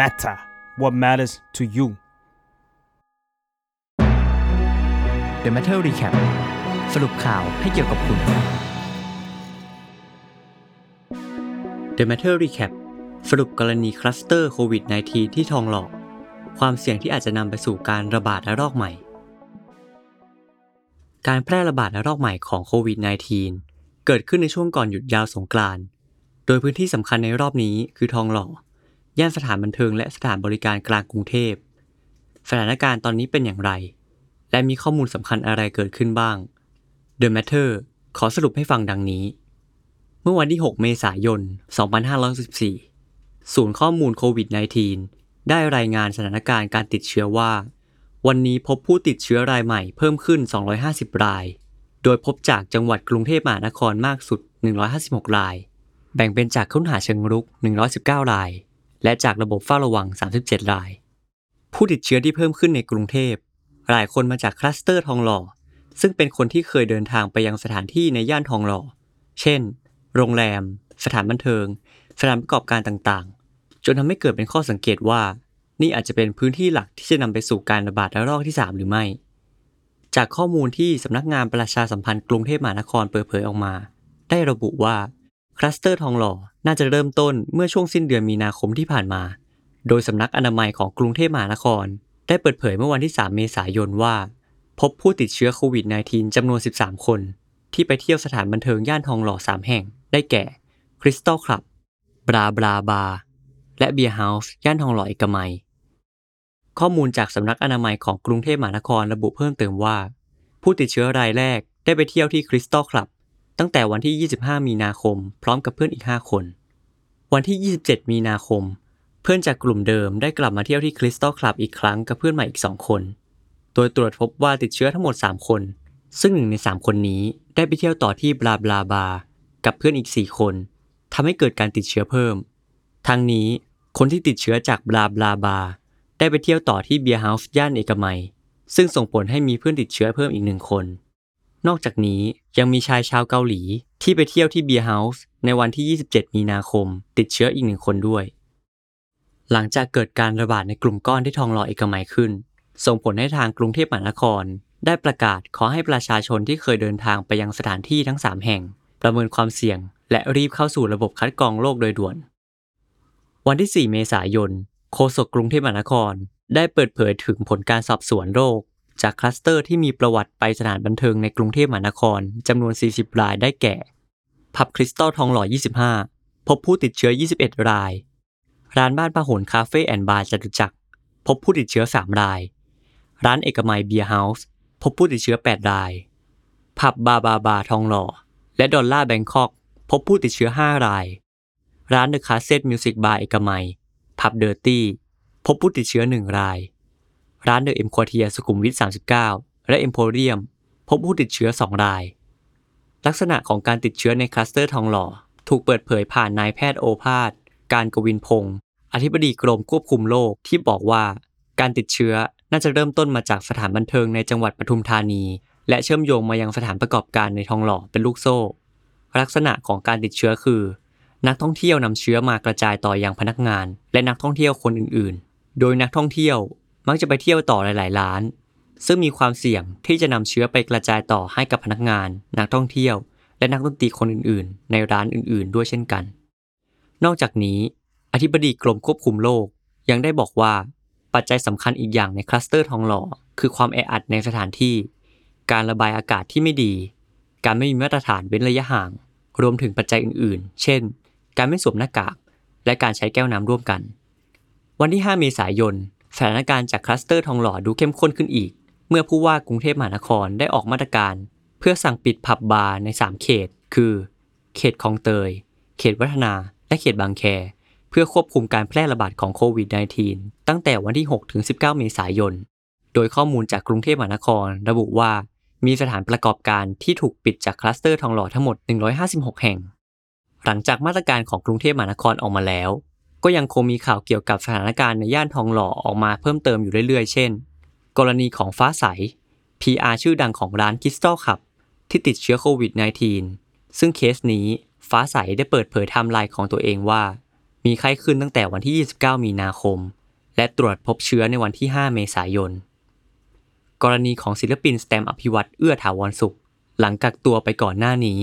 matter what matters to you The Matter Recap สรุปข่าวให้เกี่ยวกับคุณ The Matter Recap สรุปกรณีคลัสเตอร์โควิด -19 ที่ทองหล่อความเสี่ยงที่อาจจะนำไปสู่การระบาดระลอกใหม่ การแพร่ระบาดระลอกใหม่ของโควิด -19 เกิดขึ้นในช่วงก่อนหยุดยาวสงกรานต์ โดยพื้นที่สำคัญในรอบนี้คือทองหล่อ ย่านสถานบันเทิงและสถานบริการกลางกรุงเทพ สถานการณ์ตอนนี้เป็นอย่างไร และมีข้อมูลสำคัญอะไรเกิดขึ้นบ้าง The Matter ขอสรุปให้ฟังดังนี้ เมื่อวันที่ 6 เมษายน 2514 ศูนย์ข้อมูลโควิด -19 ได้รายงานสถานการณ์การติดเชื้อว่า วันนี้พบผู้ติดเชื้อรายใหม่เพิ่มขึ้น 250 ราย โดยพบจากจังหวัดกรุงเทพมหานครมากสุด 156 ราย แบ่งเป็นจากค้นหาเชิงรุก 119 ราย และจากระบบเฝ้าระวัง 37 ราย ผู้ติดเชื้อที่เพิ่มขึ้นในกรุงเทพหลายคนมาจากคลัสเตอร์ทองหล่อ ซึ่งเป็นคนที่เคยเดินทางไปยังสถานที่ในย่านทองหล่อ เช่น โรงแรม สถานบันเทิง สถานประกอบการต่างๆ จนทำให้เกิดเป็นข้อสังเกตว่า นี่อาจจะเป็นพื้นที่หลักที่จะนำไปสู่การระบาดระลอกที่ 3 หรือไม่ จากข้อมูลที่สำนักงานประชาสัมพันธ์กรุงเทพมหานครเปิดเผยออกมา ได้ระบุว่า คลัสเตอร์ทองหล่อน่าจะเริ่มต้นเมื่อช่วงสิ้นเดือนมีนาคมที่ผ่านมา โดยสำนักอนามัยของกรุงเทพมหานคร ได้เปิดเผยเมื่อวันที่ 3 เมษายนว่า พบผู้ติดเชื้อโควิด -19 จำนวน 13 คน ที่ไปเที่ยวสถานบันเทิงย่านทองหล่อ 3 แห่ง ได้แก่คริสตัลคลับบลาบลาบาร์และเบียร์เฮาส์ย่านทองหล่อเอกมัย ข้อมูลจากสำนักอนามัยของกรุงเทพมหานครระบุเพิ่มเติมว่า ผู้ติดเชื้อรายแรกได้ไปเที่ยวที่คริสตัลคลับ ตั้งแต่วันที่ 25 มีนาคม พร้อมกับเพื่อนอีก 5 คน วันที่ 27 มีนาคม เพื่อนจากกลุ่มเดิมได้กลับมาเที่ยวที่คริสตัลคลับอีกครั้งกับเพื่อนใหม่อีก 2 คน โดยตรวจพบว่าติดเชื้อทั้งหมด 3 คน ซึ่งหนึ่งใน 3 คนนี้ได้ไปเที่ยวต่อที่บลาบลาบากับเพื่อนอีก 4 คนทำให้เกิดการติดเชื้อเพิ่ม ทั้งนี้คนที่ติดเชื้อจากบลาบลาบาร์ได้ไปเที่ยวต่อที่เบียร์เฮาส์ย่านเอกมัย ซึ่งส่งผลให้มีเพื่อนติดเชื้อเพิ่มอีกหนึ่งคน นอกจากนี้ยังมีชายชาวเกาหลี ที่ไปเที่ยวที่เบียร์เฮาส์ในวันที่ 27 มีนาคม ติดเชื้ออีกหนึ่งคนด้วย หลังจากเกิดการระบาดในกลุ่มก้อนที่ทองหล่อเอกมัยขึ้น ส่งผลให้ทางกรุงเทพมหานคร ได้ประกาศขอให้ประชาชนที่เคยเดินทางไปยังสถานที่ทั้ง 3 แห่ง ประเมินความเสี่ยง และรีบเข้าสู่ระบบคัดกรองโรคโดยด่วน วันที่ 4 เมษายนโฆษกกรุงเทพมหานคร ได้เปิดเผยถึงผลการสอบสวนโรค จากคลัสเตอร์ที่มีประวัติไปสถานบันเทิงในกรุงเทพมหานครจำนวน 40 รายได้แก่ ผับคริสตัลทองหล่อ 25 พบผู้ติดเชื้อ 21 ราย ร้านบ้านพหลคาเฟ่แอนด์บาร์จตุจักร พบผู้ติดเชื้อ 3 ราย ร้านเอกมัยเบียร์เฮาส์พบผู้ติดเชื้อ 8 ราย ผับบลาบลาบาร์ทองหล่อ และดอลลาร์แบงคอก พบผู้ติดเชื้อ 5 ราย ร้านเดอะคาสเซ็ตต์มิวสิกบาร์เอกมัย ผับเดอร์ตี้ พบผู้ติดเชื้อ 1 ราย ร้านเดอะเอ็มควอเทียร์สุขุมวิท 39 และเอ็มโพเรียม พบผู้ติดเชื้อ 2 ราย ลักษณะของการติดเชื้อในคลัสเตอร์ทองหล่อ ถูกเปิดเผยผ่านนายแพทย์โอภาส การย์กวินพงศ์อธิบดีกรมควบคุมโรคที่บอกว่า การติดเชื้อน่าจะเริ่มต้นมาจากสถานบันเทิงในจังหวัดปทุมธานี และเชื่อมโยงมายังสถานประกอบการในทองหล่อเป็นลูกโซ่ ลักษณะของการติดเชื้อคือ นักท่องเที่ยวนำเชื้อมากระจายต่อยังพนักงาน และนักท่องเที่ยวคนอื่นๆ โดยนักท่องเที่ยว มักจะไปเที่ยวต่อหลาย ๆ ร้าน ซึ่งมีความเสี่ยงที่จะนำเชื้อไปกระจายต่อให้กับพนักงาน นักท่องเที่ยว และนักดนตรีคนอื่น ๆ ในร้านอื่น ๆ ด้วยเช่นกัน นอกจากนี้ อธิบดีกรมควบคุมโรคยังได้บอกว่า ปัจจัยสำคัญอีกอย่างในคลัสเตอร์ทองหล่อคือความแออัดในสถานที่ การระบายอากาศที่ไม่ดี การไม่มีมาตรฐานเว้นระยะห่าง รวมถึงปัจจัยอื่น ๆ เช่น การไม่สวมหน้ากากและการใช้แก้วน้ำร่วมกัน วันที่ 5 เมษายน สถานการณ์จากคลัสเตอร์ทองหล่อดูเข้มข้นขึ้นอีก เมื่อผู้ว่ากรุงเทพมหานครได้ออกมาตรการ เพื่อสั่งปิดผับบาร์ใน 3 เขต คือ เขตคลองเตย เขตวัฒนา และเขตบางแค เพื่อควบคุมการแพร่ระบาดของโควิด -19 ตั้งแต่วันที่6-19 เมษายน โดยข้อมูลจากกรุงเทพมหานคร ระบุว่ามีสถานประกอบการที่ถูกปิดจากคลัสเตอร์ทองหล่อทั้งหมด 156 แห่ง หลังจากมาตรการของกรุงเทพมหานครออกมาแล้ว ก็ยังคงมีข่าวเกี่ยวกับสถานการณ์ในย่านทองหล่อออกมาเพิ่มเติมอยู่เรื่อยๆ เช่น กรณีของฟ้าใส PR ชื่อดังของร้านคริสตัลคลับ ที่ติดเชื้อโควิด -19 ซึ่งเคสนี้ฟ้าใสได้เปิดเผยไทม์ไลน์ของตัวเองว่ามมีไข้ขึ้นตั้งแต่วันที่ 29 มีนาคม และตรวจพบเชื้อในวันที่ 5 เมษายน กรณีของศิลปินแสตมป์อภิวัชร์เอื้อถาวรสุข หลังกักตัวไปก่อนหน้านี้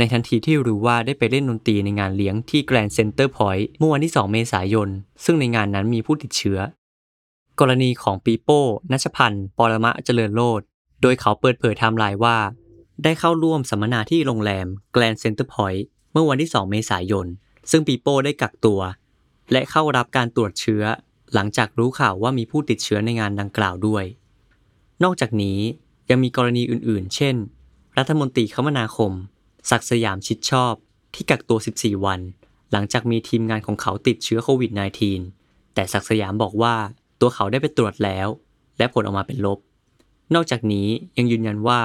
ในทันทีที่รู้ว่าได้ไปเล่นดนตรีในงานเลี้ยงที่แกรนด์เซ็นเตอร์พอยต์เมื่อวันที่ 2 เมษายน ซึ่งในงานนั้นมีผู้ติดเชื้อ กรณีของปีโป้ณัชพัณณ์ปรมะเจริญโรจน์โดยเขาเปิดเผยไทม์ไลน์ว่า ได้เข้าร่วมสัมมนาที่โรงแรมแกรนด์เซ็นเตอร์พอยต์เมื่อวันที่ 2 เมษายน ซึ่งปีโป้ได้กักตัว และเข้ารับการตรวจเชื้อ หลังจากรู้ข่าวว่ามีผู้ติดเชื้อในงานดังกล่าวด้วย นอกจากนี้ยังมีกรณีอื่นๆ เช่น รัฐมนตรีคมนาคม ศักสยามชิดชอบที่กักตัว 14 วัน หลังจากมีทีมงานของเขาติดเชื้อโควิด -19 แต่ศักสยามบอกว่าตัวเขาได้ไปตรวจแล้ว และผลออกมาเป็นลบ นอกจากนี้ยังยืนยันว่า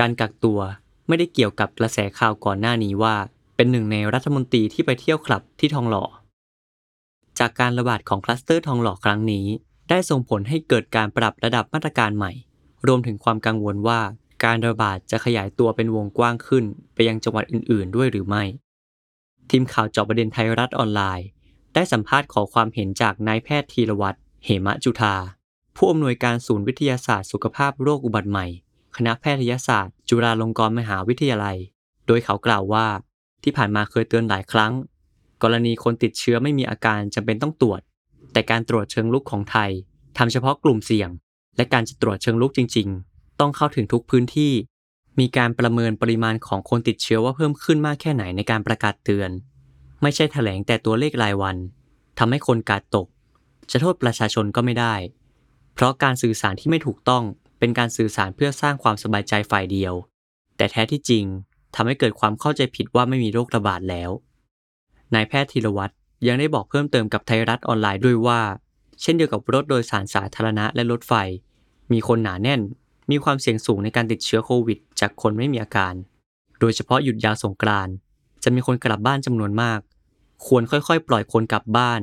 การกักตัวไม่ได้เกี่ยวกับกระแสข่าวก่อนหน้านี้ว่า เป็นหนึ่งในรัฐมนตรีที่ไปเที่ยวคลับที่ทองหล่อ จากการระบาดของคลัสเตอร์ทองหล่อครั้งนี้ ได้ส่งผลให้เกิดการปรับระดับมาตรการใหม่ รวมถึงความกังวลว่า การระบาดจะขยายตัวเป็นวงกว้างขึ้น ไปยังจังหวัดอื่น ๆ ด้วยหรือไม่ ทีมข่าวจอบประเด็นไทยรัฐออนไลน์ ได้สัมภาษณ์ขอความเห็นจากนายแพทย์ธีรวัตรเหมะจุธาผู้อำนวยการศูนย์วิทยาศาสตร์สุขภาพโรคอุบัติใหม่ คณะแพทยศาสตร์ จุฬาลงกรณ์มหาวิทยาลัย โดยเขากล่าวว่า ที่ผ่านมาเคยเตือนหลายครั้ง กรณีคนติดเชื้อไม่มีอาการจำเป็นต้องตรวจ แต่การตรวจเชิงลุกของไทยทำเฉพาะกลุ่มเสี่ยง และการจะตรวจเชิงลุกจริง ๆ ต้องเข้าถึงทุกพื้นที่ มีการประเมินปริมาณของคนติดเชื้อว่าเพิ่มขึ้นมากแค่ไหนในการประกาศเตือน ไม่ใช่แถลงแต่ตัวเลขรายวันทำให้คนกาดตก จะโทษประชาชนก็ไม่ได้ เพราะการสื่อสารที่ไม่ถูกต้องเป็นการสื่อสารเพื่อสร้างความสบายใจฝ่ายเดียว แต่แท้ที่จริงทำให้เกิดความเข้าใจผิดว่าไม่มีโรคระบาดแล้ว นายแพทย์ธีรวัตรยังได้บอกเพิ่มเติมกับไทยรัฐออนไลน์ด้วยว่า เช่นเดียวกับรถโดยสารสาธารณะและรถไฟ มีคนหนาแน่น มีความเสี่ยงสูงในการติดเชื้อโควิด จากคนไม่มีอาการ โดยเฉพาะหยุดยาวสงกรานต์จะมีคนกลับบ้านจำนวนมาก ควรค่อยๆ ปล่อยคนกลับบ้าน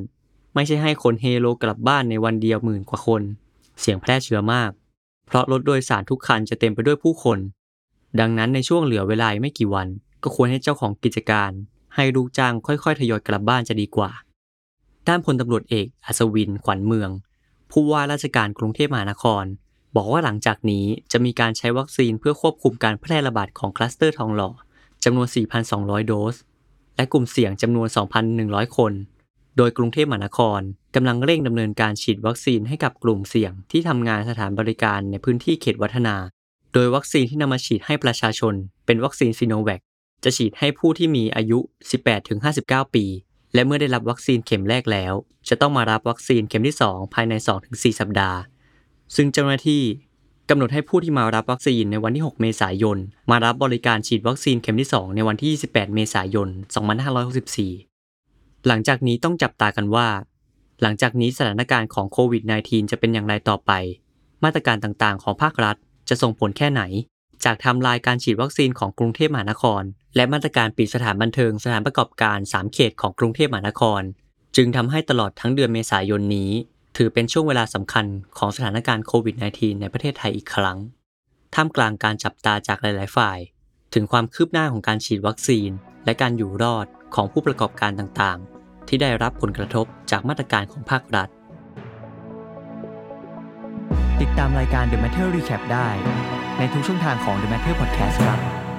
ไม่ใช่ให้คนเฮโลกลับบ้านในวันเดียวหมื่นกว่าคน เสี่ยงแพร่เชื้อมาก เพราะรถโดยสารทุกคันจะเต็มไปด้วยผู้คน ดังนั้นในช่วงเหลือเวลาไม่กี่วัน ก็ควรให้เจ้าของกิจการ ให้ลูกจ้างค่อยๆ ทยอยกลับบ้านจะดีกว่า ด้านพลตำรวจเอกอัศวินขวัญเมืองผู้ว่าราชการกรุงเทพมหานคร บอกว่าหลังจากนี้จะมีการใช้วัคซีนเพื่อควบคุมการแพร่ระบาดของคลัสเตอร์ทองหล่อจำนวน 4,200 โดส และกลุ่มเสี่ยงจำนวน 2,100 คน โดยกรุงเทพมหานครกำลังเร่งดำเนินการฉีดวัคซีนให้กับกลุ่มเสี่ยงที่ทำงานสถานบริการในพื้นที่เขตวัฒนา โดยวัคซีนที่นำมาฉีดให้ประชาชน เป็นวัคซีนซิโนแวคจะฉีดให้ผู้ที่มีอายุ 18-59 ปี และเมื่อได้รับวัคซีนเข็มแรกแล้ว จะต้องมารับวัคซีนเข็มที่ 2 ภายใน 2-4 สัปดาห์ ซึ่งเจ้าหน้าที่กำหนดให้ผู้ที่มารับวัคซีนในวันที่ 6 เมษายน มารับบริการฉีดวัคซีนเข็มที่ 2 ในวันที่ 28 เมษายน 2564 หลังจากนี้ต้องจับตากันว่า หลังจากนี้สถานการณ์ของโควิด -19 จะเป็นอย่างไรต่อไป มาตรการต่างๆ ของภาครัฐจะส่งผลแค่ไหน จากทำลายการฉีดวัคซีนของกรุงเทพมหานคร และมาตรการปิดสถานบันเทิงสถานประกอบการ 3 เขตของกรุงเทพมหานคร จึงทำให้ตลอดทั้งเดือนเมษายนนี้ ถือเป็นช่วงเวลาสำคัญของสถานการณ์โควิด -19 ในประเทศไทยอีกครั้ง ท่ามกลางการจับตาจากหลาย ๆ ฝ่าย ถึงความคืบหน้าของการฉีดวัคซีน และการอยู่รอดของผู้ประกอบการต่าง ๆ ที่ได้รับผลกระทบจากมาตรการของภาครัฐ ติดตามรายการ The Matter Recap ได้ ในทุกช่องทางของ The Matter Podcast ครับ